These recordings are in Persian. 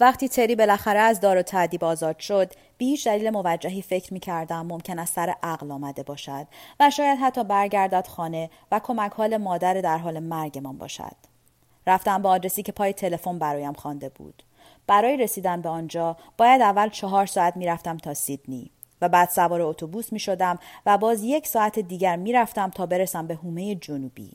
وقتی تری بالاخره از دار و تعدیب آزاد شد بی هیچ دلیل موجهی فکر می کردم ممکن است سر عقل آمده باشد و شاید حتی برگردد خانه و کمک حال مادر در حال مرگمان باشد. رفتم به آدرسی که پای تلفن برایم خوانده بود. برای رسیدن به آنجا باید اول چهار ساعت می‌رفتم تا سیدنی و بعد سوار اتوبوس می شدم و باز یک ساعت دیگر می‌رفتم تا برسم به هومه جنوبی.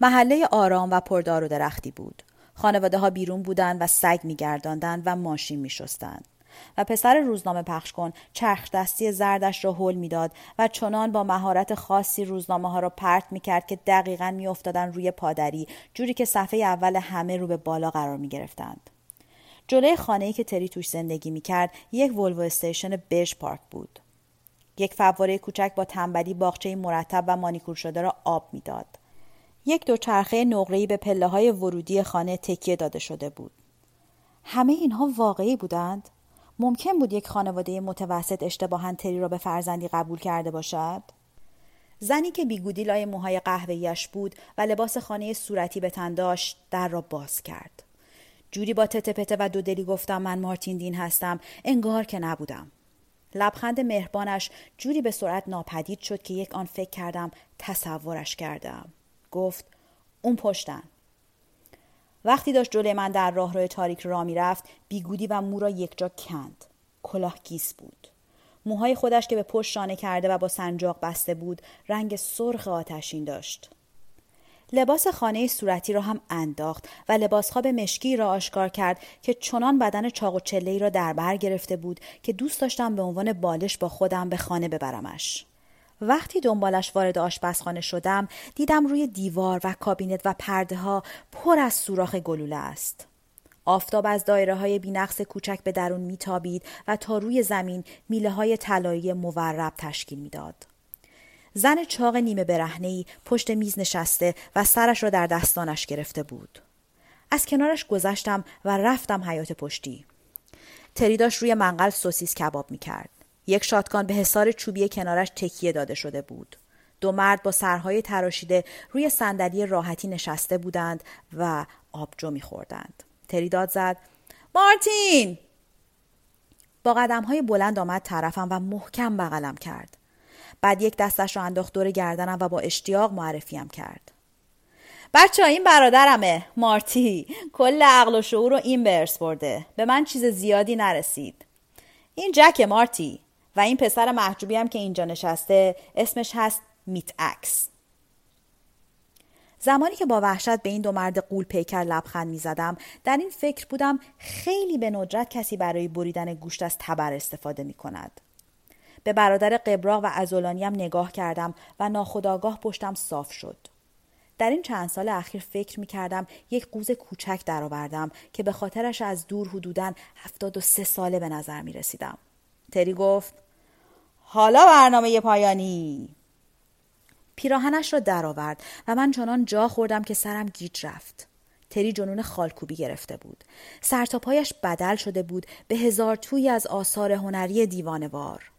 محله آرام و پردار و درختی بود. خانواده ها بیرون بودند و سگ میگرداندند و ماشین میشستند و پسر روزنامه پخش کن چرخ دستی زردش را حل می‌داد و چنان با مهارت خاصی روزنامه ها را پرت می کرد که دقیقا میافتادند روی پادری جوری که صفحه اول همه رو به بالا قرار می گرفتند. جلوی خانه‌ای که تری توش زندگی می کرد یک ولوو استیشن بش پارک بود. یک فواره کوچک با تنبلی باغچه مرتب و مانیکور شده را آب می‌داد. یک دوچرخه نقره‌ای به پله های ورودی خانه تکیه داده شده بود. همه اینها واقعی بودند؟ ممکن بود یک خانواده متوسط اشتباها تری را به فرزندی قبول کرده باشد؟ زنی که بیگودی لای موهای قهوه‌ایش بود و لباس خانه صورتی به تن داشت در را باز کرد. جوری با تته پته و دودلی گفتم من مارتین دین هستم انگار که نبودم. لبخند مهربانش جوری به سرعت ناپدید شد که یک آن فکر کردم تصورش کردم. گفت اون پشتن. وقتی داشت جلوی من در راهرو تاریک را می‌رفت بیگودی و مو را یکجا کند کلاه گیس بود موهای خودش که به پشت شانه کرده و با سنجاق بسته بود رنگ سرخ آتشین داشت لباس خانه صورتی را هم انداخت و لباس خواب مشکی را آشکار کرد که چنان بدن چاق و چله را در بر گرفته بود که دوست داشتم به عنوان بالش با خودم به خانه ببرمش. وقتی دنبالش وارد آشپزخانه شدم دیدم روی دیوار و کابینت و پرده ها پر از سوراخ گلوله است. آفتاب از دایره های بینقص کوچک به درون میتابید و تا روی زمین میله های طلایی مورب تشکیل می‌داد. زن چاق نیمه برهنه‌ای پشت میز نشسته و سرش را در دستانش گرفته بود. از کنارش گذشتم و رفتم حیات پشتی. تری داشت روی منقل سوسیس کباب می کرد. یک شاتگان به حصار چوبی کنارش تکیه داده شده بود. دو مرد با سرهای تراشیده روی صندلی راحتی نشسته بودند و آبجو میخوردند. تری داد زد مارتین با قدم های بلند آمد طرفم و محکم بغلم کرد. بعد یک دستش را انداخت دور گردنم و با اشتیاق معرفیم کرد. بچه این برادرمه مارتی کل عقل و شعور رو این برس برده به من چیز زیادی نرسید این جک مارتی و این پسر محجوبی هم که اینجا نشسته اسمش هست میت اکس زمانی که با وحشت به این دو مرد قول پیکر لبخند می زدم در این فکر بودم خیلی به ندرت کسی برای بریدن گوشت از تبر استفاده می کند. به برادر قبراق و ازولانیم نگاه کردم و ناخداگاه پشتم صاف شد. در این چند سال اخیر فکر می کردم یک قوز کوچک درآوردم که به خاطرش از دور حدوداً هفتاد و سه ساله به نظر می رسیدم. تری گفت حالا برنامه پایانی. پیراهنش را درآورد و من چنان جا خوردم که سرم گیج رفت. تری جنون خالکوبی گرفته بود. سرتاپایش بدل شده بود به هزار توی از آثار هنری دیوانوار.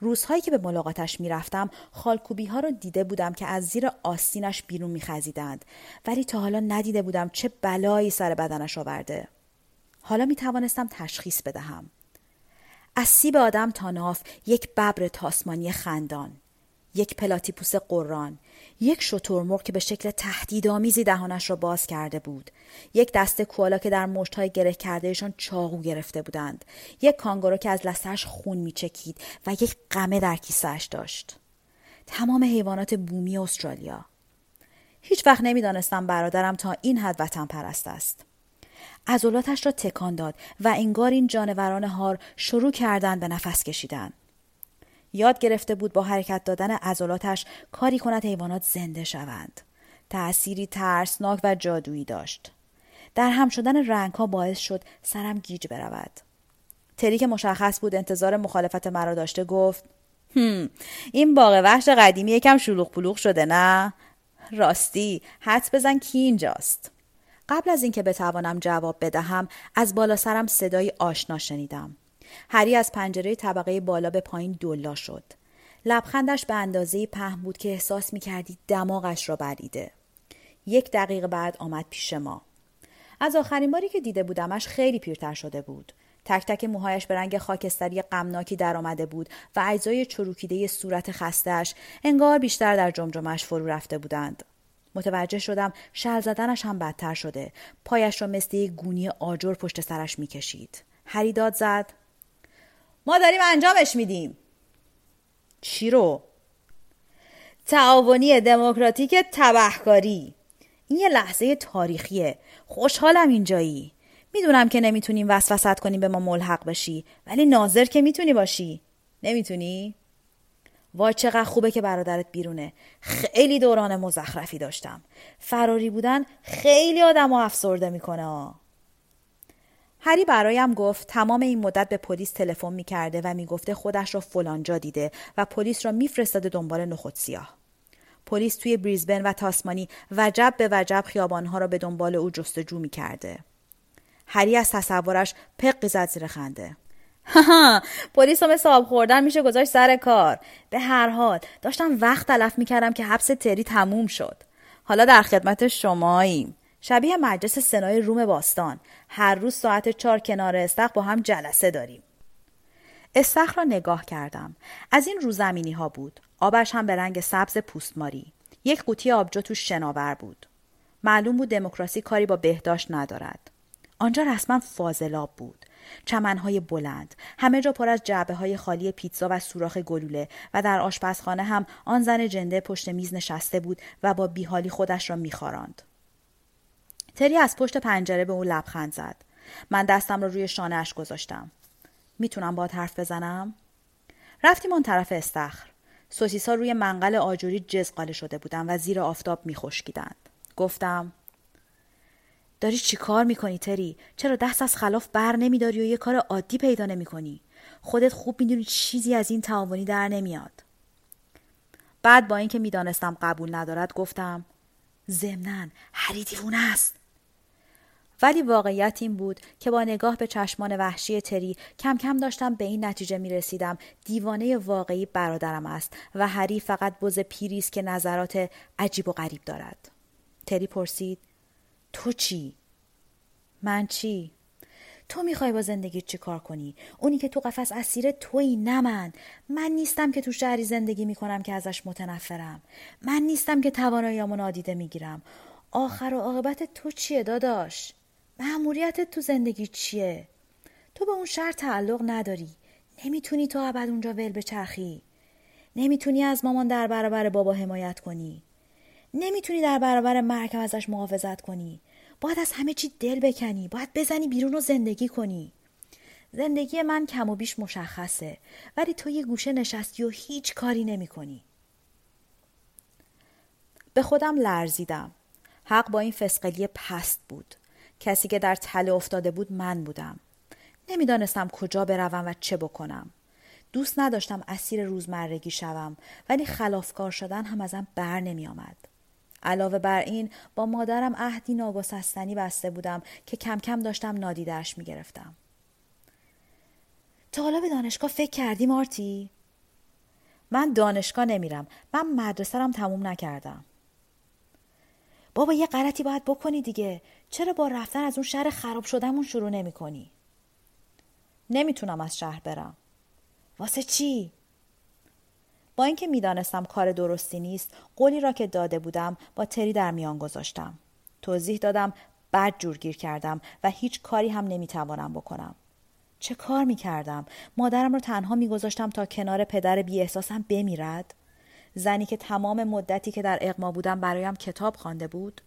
روزهایی که به ملاقاتش می‌رفتم خالکوبی ها را دیده بودم که از زیر آستینش بیرون میخزیدند. ولی تا حالا ندیده بودم چه بلایی سر بدنش آورده. حالا می توانستم تشخیص بدهم. از سیب آدم تا ناف یک ببر تاسمانی خندان یک پلاتیپوس قران یک شترمرغ که به شکل تهدیدآمیزی دهانش را باز کرده بود یک دسته کوالا که در مشتهای گره کردهشان چاقو گرفته بودند یک کانگورو که از لسش خون میچکید و یک قمه در کیسهاش داشت. تمام حیوانات بومی استرالیا. هیچ وقت نمی‌دانستم برادرم تا این حد وطن پرست است. عضلاتش را تکان داد و انگار این جانوران هار شروع کردن به نفس کشیدن. یاد گرفته بود با حرکت دادن عضلاتش کاری کند حیوانات زنده شوند. تأثیری ترسناک و جادویی داشت. در هم شدن رنگ ها باعث شد سرم گیج برود. تری که مشخص بود انتظار مخالفت مرا داشته گفت هم این باغ وحش قدیمی یکم شلوغ پلوغ شده نه؟ راستی حد بزن کی اینجاست؟ قبل از اینکه بتوانم جواب بدهم از بالا سرم صدای آشنا شنیدم. هری از پنجره طبقه بالا به پایین دلا شد. لبخندش به اندازه پهن بود که احساس می کردی دماغش را بریده. یک دقیقه بعد آمد پیش ما. از آخرین باری که دیده بودمش خیلی پیرتر شده بود. تک تک موهایش به رنگ خاکستری غمناکی درآمده بود و اجزای چروکیده صورت خستش انگار بیشتر در جمجمش فرو رفته بودند. متوجه شدم شل زدنش هم بدتر شده. پایش را مثل یک گونی آجر پشت سرش می‌کشید. هری داد زد. ما داریم انجامش میدیم. چی رو؟ تعاونی دموکراتیک تبهکاری. این یه لحظه تاریخیه. خوشحالم اینجایی. می‌دونم که نمی‌تونیم وسوست کنیم به ما ملحق بشی ولی ناظر که می‌تونی باشی. نمی‌تونی؟ وای چقدر خوبه که برادرت بیرونه. خیلی دوران مزخرفی داشتم. فراری بودن خیلی آدم و افسرده می‌کنه هری برایم گفت تمام این مدت به پلیس تلفن می‌کرده و می‌گفته خودش را فلانجا دیده و پلیس را میفرستاده دنبال نخود سیاه. پلیس توی بریزبن و تاسمانی وجب به وجب خیابانها را به دنبال او جستجو می‌کرده. هری از تصورش پقی زد زیر خنده. پلیس رو مثل خوردن میشه گذاشت سر کار. به هر حال داشتم وقت تلف می‌کردم که حبس تری تموم شد. حالا در خدمت شماییم. شبیه مجلس سنای روم باستان. هر روز ساعت چهار کنار استخ با هم جلسه داریم. استخ را نگاه کردم. از این روزمینی ها بود. آبش هم به رنگ سبز پوستماری. یک قوطی آبجو توش شناور بود. معلوم بود دموکراسی کاری با بهداشت ندارد. آنجا رسما فاضلاب بود. چمنهای بلند. همه جا پر از جعبه های خالی پیتزا و سوراخ گلوله و در آشپزخانه هم آن زن جنده پشت میز نشسته بود و با بیحالی خودش را میخواراند تری از پشت پنجره به او لبخند زد. من دستم را روی شانهاش گذاشتم. می‌تونم با حرف بزنم؟ رفتیم اون طرف استخر. سوسیسا روی منقل آجوری جزقاله شده بودن و زیر آفتاب میخشکیدند. گفتم داری چی کار می‌کنی تری؟ چرا دست از خلاف بر نمیداری و یه کار عادی پیدا نمی‌کنی؟ خودت خوب می‌دونی چیزی از این تعاونی در نمیاد. بعد با اینکه می‌دانستم قبول ندارد گفتم ضمنا هری دیوونه است. ولی واقعیت این بود که با نگاه به چشمان وحشی تری کم کم داشتم به این نتیجه می رسیدم دیوانه واقعی برادرم است و هری فقط بز پیری است که نظرات عجیب و غریب دارد. تری پرسید تو چی؟ من چی؟ تو می‌خوای با زندگی چی کار کنی؟ اونی که تو قفس اسیر تویی نه من. من نیستم که تو شهری زندگی می‌کنم که ازش متنفرم. من نیستم که تواناییامو نادیده می‌گیرم. آخر و عاقبت تو چیه داداش؟ معموریتت تو زندگی چیه؟ تو به اون شهر تعلق نداری. نمی‌تونی تو ابد اونجا ول بچرخی. نمی‌تونی از مامان در برابر بابا حمایت کنی. نمی‌تونی در برابر مرگ ازش محافظت کنی. باید از همه چی دل بکنی باید بزنی بیرون و زندگی کنی زندگی من کم و بیش مشخصه ولی تو یه گوشه نشستی و هیچ کاری نمی کنی. به خودم لرزیدم. حق با این فسقلی پست بود. کسی که در تله افتاده بود من بودم. نمی‌دانستم کجا بروم و چه بکنم. دوست نداشتم اسیر روزمرگی شوم ولی خلافکار شدن هم ازم بر نمی آمد. علاوه بر این با مادرم عهدی ناگسستنی بسته بودم که کم کم داشتم نادیدهش می‌گرفتم تا حالا به دانشگاه فکر کردی مارتی؟ من دانشگاه نمیرم من مدرسه تموم نکردم بابا یه غلطی باید بکنی دیگه چرا با رفتن از اون شهر خراب شدهمون شروع نمی کنی؟ نمی‌تونم از شهر برم واسه چی؟ با اینکه می‌دانستم کار درستی نیست قولی را که داده بودم با تری در میان گذاشتم. توضیح دادم بد جورگیر کردم و هیچ کاری هم نمی‌توانم بکنم. چه کار می‌کردم؟ مادرم را تنها میگذاشتم تا کنار پدر بی احساسم بمیرد؟ زنی که تمام مدتی که در اقما بودم برایم کتاب خوانده بود؟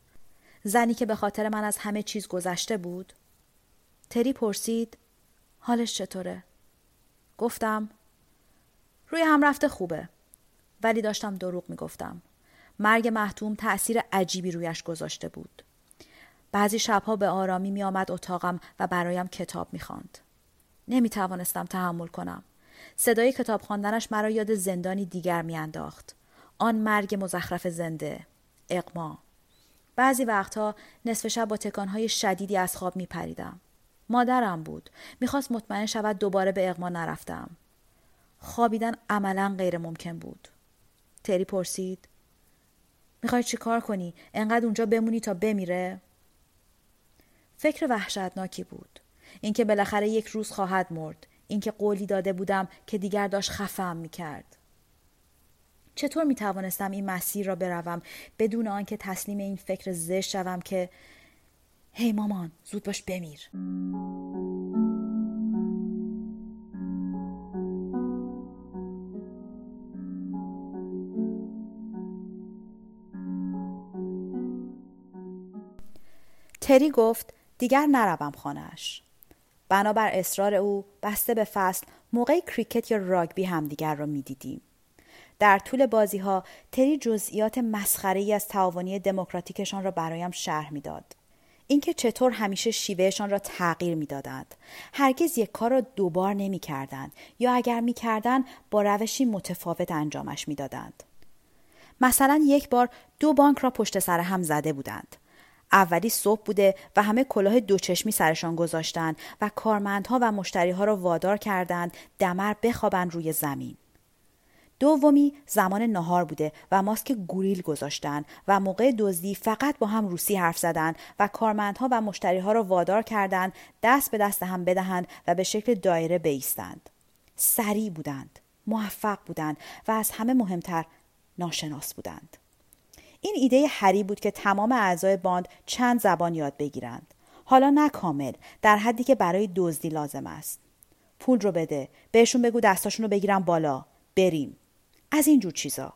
زنی که به خاطر من از همه چیز گذشته بود؟ تری پرسید حالش چطوره؟ گفتم روی هم رفته خوبه. ولی داشتم دروغ می‌گفتم مرگ محتوم تأثیر عجیبی رویش گذاشته بود بعضی شبها به آرامی می آمد اتاقم و برایم کتاب می خواند. نمی توانستم تحمل کنم. صدای کتاب خواندنش مرا یاد زندانی دیگر می انداخت. آن مرگ مزخرف زنده. اقما. بعضی وقتها نصف شب با تکانهای شدیدی از خواب می پریدم. مادرم بود. می‌خواست مطمئن شود دوباره به اقما نرفتم. خوابیدن عملا غیر ممکن بود. تری پرسید می‌خوای چی کار کنی؟ انقدر اونجا بمونی تا بمیره؟ فکر وحشتناکی بود اینکه بالاخره یک روز خواهد مرد اینکه قولی داده بودم که دیگر داشت خفم می کرد. چطور می توانستم این مسیر را بروم بدون آنکه تسلیم این فکر زشت شوم که هی مامان زود باش بمیر تری گفت دیگر نروم خانهاش. بنابر اصرار او بسته به فصل موقع کریکت یا راگبی همدیگر را می‌دیدیم. در طول بازی ها تری جزئیات مسخره از تعاونی دموکراتیکشان را برایم شرح می‌داد. اینکه چطور همیشه شیوهشان را تغییر می‌دادند هرگز یک کار را دوبار نمی‌کردند یا اگر می‌کردند با روشی متفاوت انجامش می‌دادند مثلا یک بار دو بانک را پشت سر هم زده بودند اولی صبح بوده و همه کلاه دوچشمی سرشان گذاشتند و کارمندها و مشتریها را وادار کردند دمر بخوابند روی زمین. دومی زمان نهار بوده و ماسک گوریل گذاشتن و موقع دزدی فقط با هم روسی حرف زدن و کارمندها و مشتریها را وادار کردند دست به دست هم بدهند و به شکل دایره بیستند. سریع بودند، موفق بودند و از همه مهمتر ناشناس بودند. این ایده هری بود که تمام اعضای باند چند زبان یاد بگیرند. حالا نه کامل در حدی که برای دزدی لازم است. پول رو بده. بهشون بگو دستاشون رو بگیرم بالا. بریم. از این جور چیزا.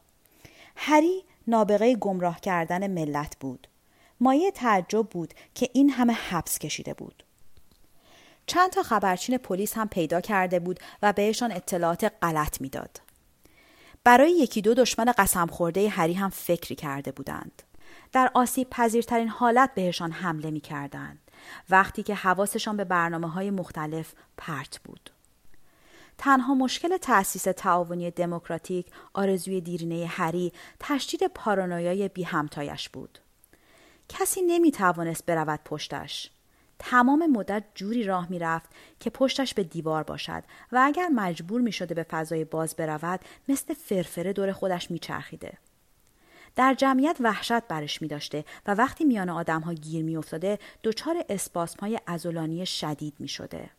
هری نابغه گمراه کردن ملت بود. مایه تعجب بود که این همه حبس کشیده بود. چند تا خبرچین پلیس هم پیدا کرده بود و بهشان اطلاعات غلط می‌داد. برای یکی دو دشمن قسم خورده هری هم فکری کرده بودند. در آسیب پذیرترین حالت بهشان حمله می کردند. وقتی که حواسشان به برنامه های مختلف پرت بود. تنها مشکل تأسیس تعاونی دموکراتیک آرزوی دیرینه هری تشدید پارانویای بی همتایش بود. کسی نمی توانست برود پشتش. تمام مدت جوری راه می‌رفت که پشتش به دیوار باشد و اگر مجبور می شده به فضای باز برود مثل فرفره دور خودش می چرخیده. در جمعیت وحشت برش می داشته و وقتی میان آدم ها گیر می افتاده دچار اسپاسم های ازولانی شدید می شده.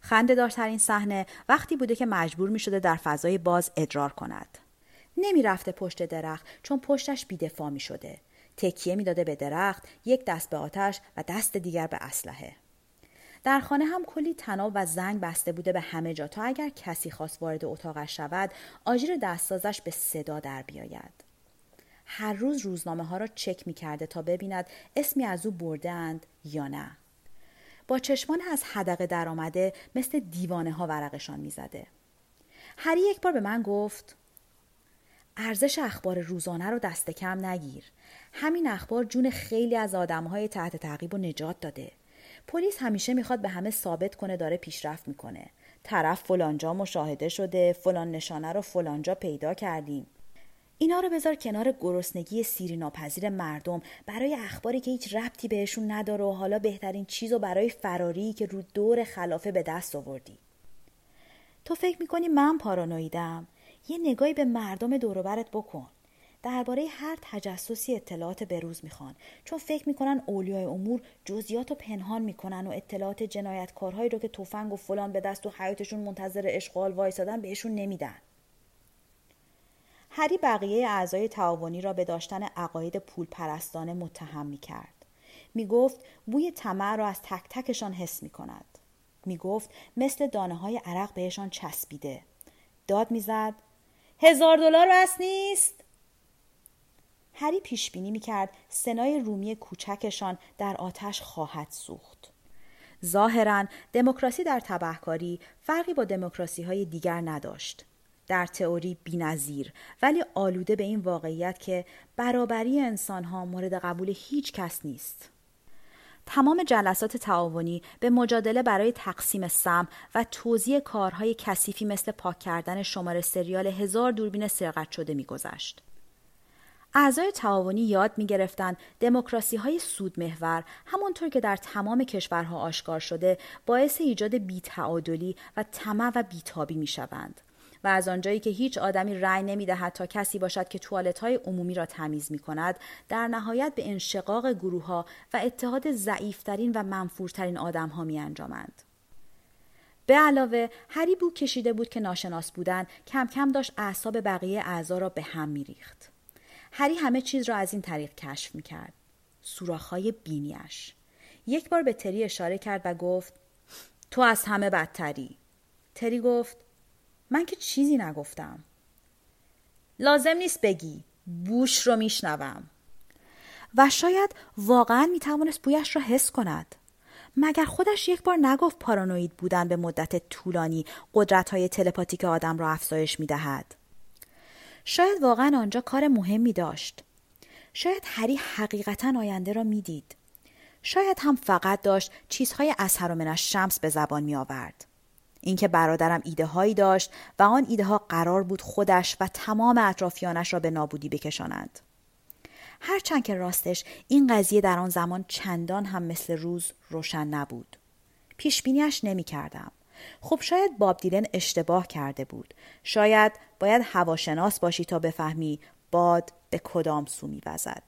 خنده دارترین صحنه وقتی بوده که مجبور می شده در فضای باز ادرار کند. نمی رفته پشت درخت چون پشتش بیدفاع می شده. تکیه می‌داده به درخت یک دست به آتش و دست دیگر به اسلحه. در خانه هم کلی تناب و زنگ بسته بوده به همه جا تا اگر کسی خواست وارد اتاقش شود آژیر دستسازش به صدا در بیاید. هر روز روزنامه ها را چک می کرده تا ببیند اسمی از او بردند یا نه. با چشمان از حدقه درآمده مثل دیوانه ها ورقشان می‌زده. هری یک بار به من گفت ارزش اخبار روزانه رو دست کم نگیر. همین اخبار جون خیلی از آدمهای تحت تعقیب و نجات داده. پلیس همیشه می‌خواد به همه ثابت کنه داره پیشرفت می‌کنه. طرف فلانجا مشاهده شده، فلان نشانه رو فلانجا پیدا کردیم. اینا رو بذار کنار گرسنگی سیری ناپذیر مردم برای اخباری که هیچ ربطی بهشون نداره و حالا بهترین چیز و برای فراری که رو دور خلافه به دست آوردی. تو فکر می‌کنی من پارانویدم؟ یه نگاهی به مردم دوروبرت بکن. درباره هر تجسسی اطلاعات بروز می‌خوان چون فکر می‌کنن اولیای امور جزئیات و پنهان می‌کنن و اطلاعات جنایتکارهایی رو که تفنگ و فلان به دست و حیاتشون منتظر اشغال وایسادن بهشون نمیدن هری بقیه اعضای تعاونی را به داشتن عقاید پول پرستانه متهم می کرد. می گفت بوی طمع را از تک تکشان حس می کند. می گفت مثل دانه های عرق بهشان چسبیده. داد می‌زد هزار دلار بس نیست هری پیش بینی می‌کرد سنای رومی کوچکشان در آتش خواهد سوخت. ظاهرا دموکراسی در تبهکاری فرقی با دموکراسی های دیگر نداشت. در تئوری بینظیر ولی آلوده به این واقعیت که برابری انسان ها مورد قبول هیچ کس نیست. تمام جلسات تعاونی به مجادله برای تقسیم سم و توضیح کارهای کثیفی مثل پاک کردن شماره سریال هزار دوربین سرقت شده میگذشت. اعضای تعاونی یاد می گرفتن دموکراسی های سود محور همانطور که در تمام کشورها آشکار شده باعث ایجاد بیتعادلی و طمع و بیتابی می شوند و از آنجایی که هیچ آدمی رأی نمی‌دهد تا کسی باشد که توالت های عمومی را تمیز می کند در نهایت به انشقاق گروه ها و اتحاد ضعیفترین و منفورترین آدم ها می انجامند. به علاوه هری بو کشیده بود که ناشناس بودن کم کم داشت اعصاب بقیه اعضا را به هم میریخت. هری همه چیز را از این طریق کشف می کرد. سوراخهای بینیش. یک بار به تری اشاره کرد و گفت تو از همه بدتری. تری گفت من که چیزی نگفتم. لازم نیست بگی. بوش رو میشنوم. و شاید واقعا می‌توانست بویش را حس کند. مگر خودش یک بار نگفت پارانوید بودن به مدت طولانی قدرت های تلپاتیک آدم را افزایش می دهد. شاید واقعا آنجا کار مهمی داشت. شاید هری حقیقتا آینده را می‌دید. شاید هم فقط داشت چیزهای از هر شمس به زبان می آورد. اینکه برادرم ایده هایی داشت و آن ایده ها قرار بود خودش و تمام اطرافیانش را به نابودی بکشانند. هرچند که راستش این قضیه در آن زمان چندان هم مثل روز روشن نبود. پیش بینیش نمی کردم. خب شاید باب دیلن اشتباه کرده بود. شاید باید هواشناس باشی تا بفهمی باد به کدام سو میوزد.